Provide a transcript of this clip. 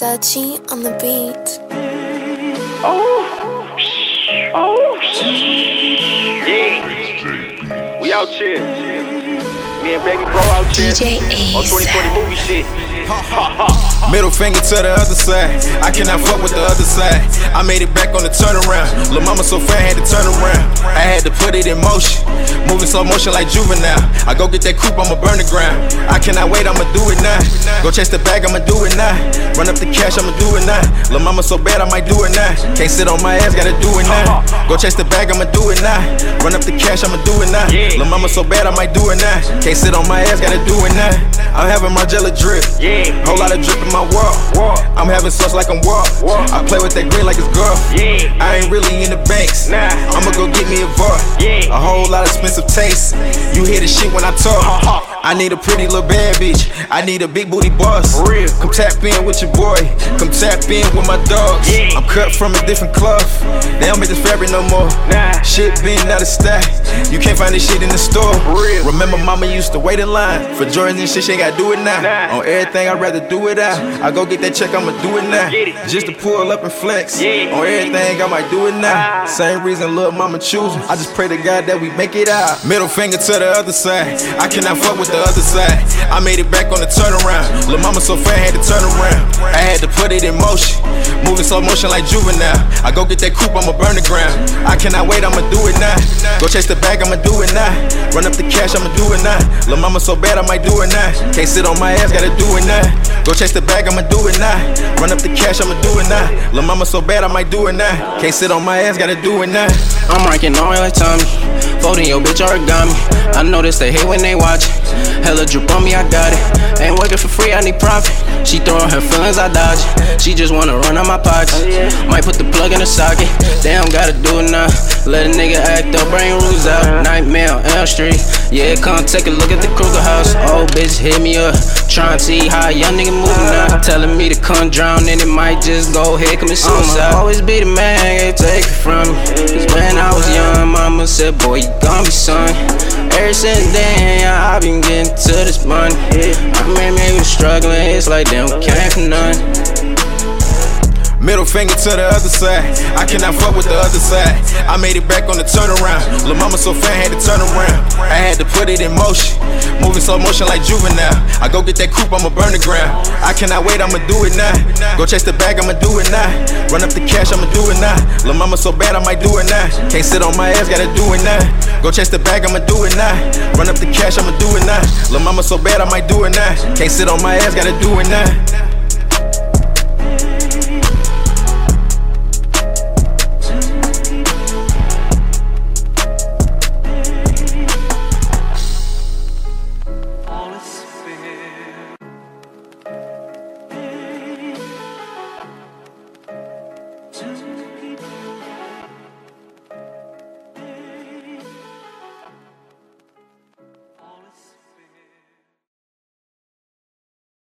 Dutchy on the beat. Oh, oh, yeah. We out here. Me and baby bro out here. DJ On 2020 movie shit. Middle finger to the other side. I cannot fuck with the other side. I made it back on the turnaround. Lil' mama so fat, had to turn around. I had to put it in motion. Moving slow motion like juvenile. I go get that coupe, I'ma burn the ground. I cannot wait, I'ma do it now. Go chase the bag, I'ma do it now. Run up the cash, I'ma do it now. Lil' mama so bad, I might do it now. Can't sit on my ass, gotta do it now. Go chase the bag, I'ma do it now. Run up the cash, I'ma do it now. Lil' mama so bad, I might do it now. Can't sit on my ass, gotta do it now. I'm having my jelly drip. Yeah. Whole lot of drip in my world. I'm having sauce like I'm walk. Walk. I play with that green like it's girl. Yeah. I ain't really in the banks. Nah. I'ma go get me a bar. Yeah. A whole lot of expensive taste. You hear the shit when I talk. I need a pretty little bad bitch. I need a big booty boss. For real. Come tap in with your boy. Come tap in with my dogs. Yeah. I'm cut from a different cloth. They don't make this fabric no more. Nah. Shit been out of stock. You can't find this shit in the store. For real. Remember, mama used to wait in line for Jordans and shit. She ain't gotta do it now. Nah. On everything, I'd rather do it out. I go get that check, I'ma do it now. It. Just to pull up and flex. Yeah. On everything, I might do it now. Ah. Same reason, little mama choosing. I just pray to God that we make it out. Middle finger to the other side. I cannot fuck with the other side. I made it back on the turnaround. Lil' mama so fat, had to turn around. I had to put it in motion. Moving slow motion like juvenile. I go get that coupe, I'ma burn the ground. I cannot wait, I'ma do it now. Go chase the bag, I'ma do it now. Run up the cash, I'ma do it now. Lil' mama so bad, I might do it now. Can't sit on my ass, gotta do it now. Go chase the bag, I'ma do it now. Run up the cash, I'ma do it now. Lil' mama so bad, I might do it now. Can't sit on my ass, gotta do it now. I'm ranking all like Tommy. Folding your bitch origami. I notice they hate when they watch. Hella drip on me, I got it. Ain't working for free, I need profit. She throwing her feelings, I dodge it. She just wanna run on my pockets. Might put the plug in the socket. Damn, gotta do it now. Let a nigga act up, bring rules out. Nightmare on L Street. Yeah, come take a look at the Krueger house. Old bitch hit me up. Trying to see how a young nigga moving now. Telling me to come drown and it might just go ahead, commit suicide. I'ma always be the man, can't take it from me. Cause when I was young, mama said, boy, you gon' be son. Ever since then, yeah, I've been getting to this money. I we was struggling, it's like damn, we came from none. Middle finger to the other side. I cannot fuck with the other side. I made it back on the turnaround. Lil' mama so fat, had to turn around. I had to put it in motion. Moving slow motion like juvenile. I go get that coupe, I'ma burn the ground. I cannot wait, I'ma do it now. Go chase the bag, I'ma do it now. Run up the cash, I'ma do it now. Lil' mama so bad, I might do it now. Can't sit on my ass, gotta do it now. Go chase the bag, I'ma do it now. Run up the cash, I'ma do it now. Lil' mama so bad, I might do it now. Can't sit on my ass, gotta do it now.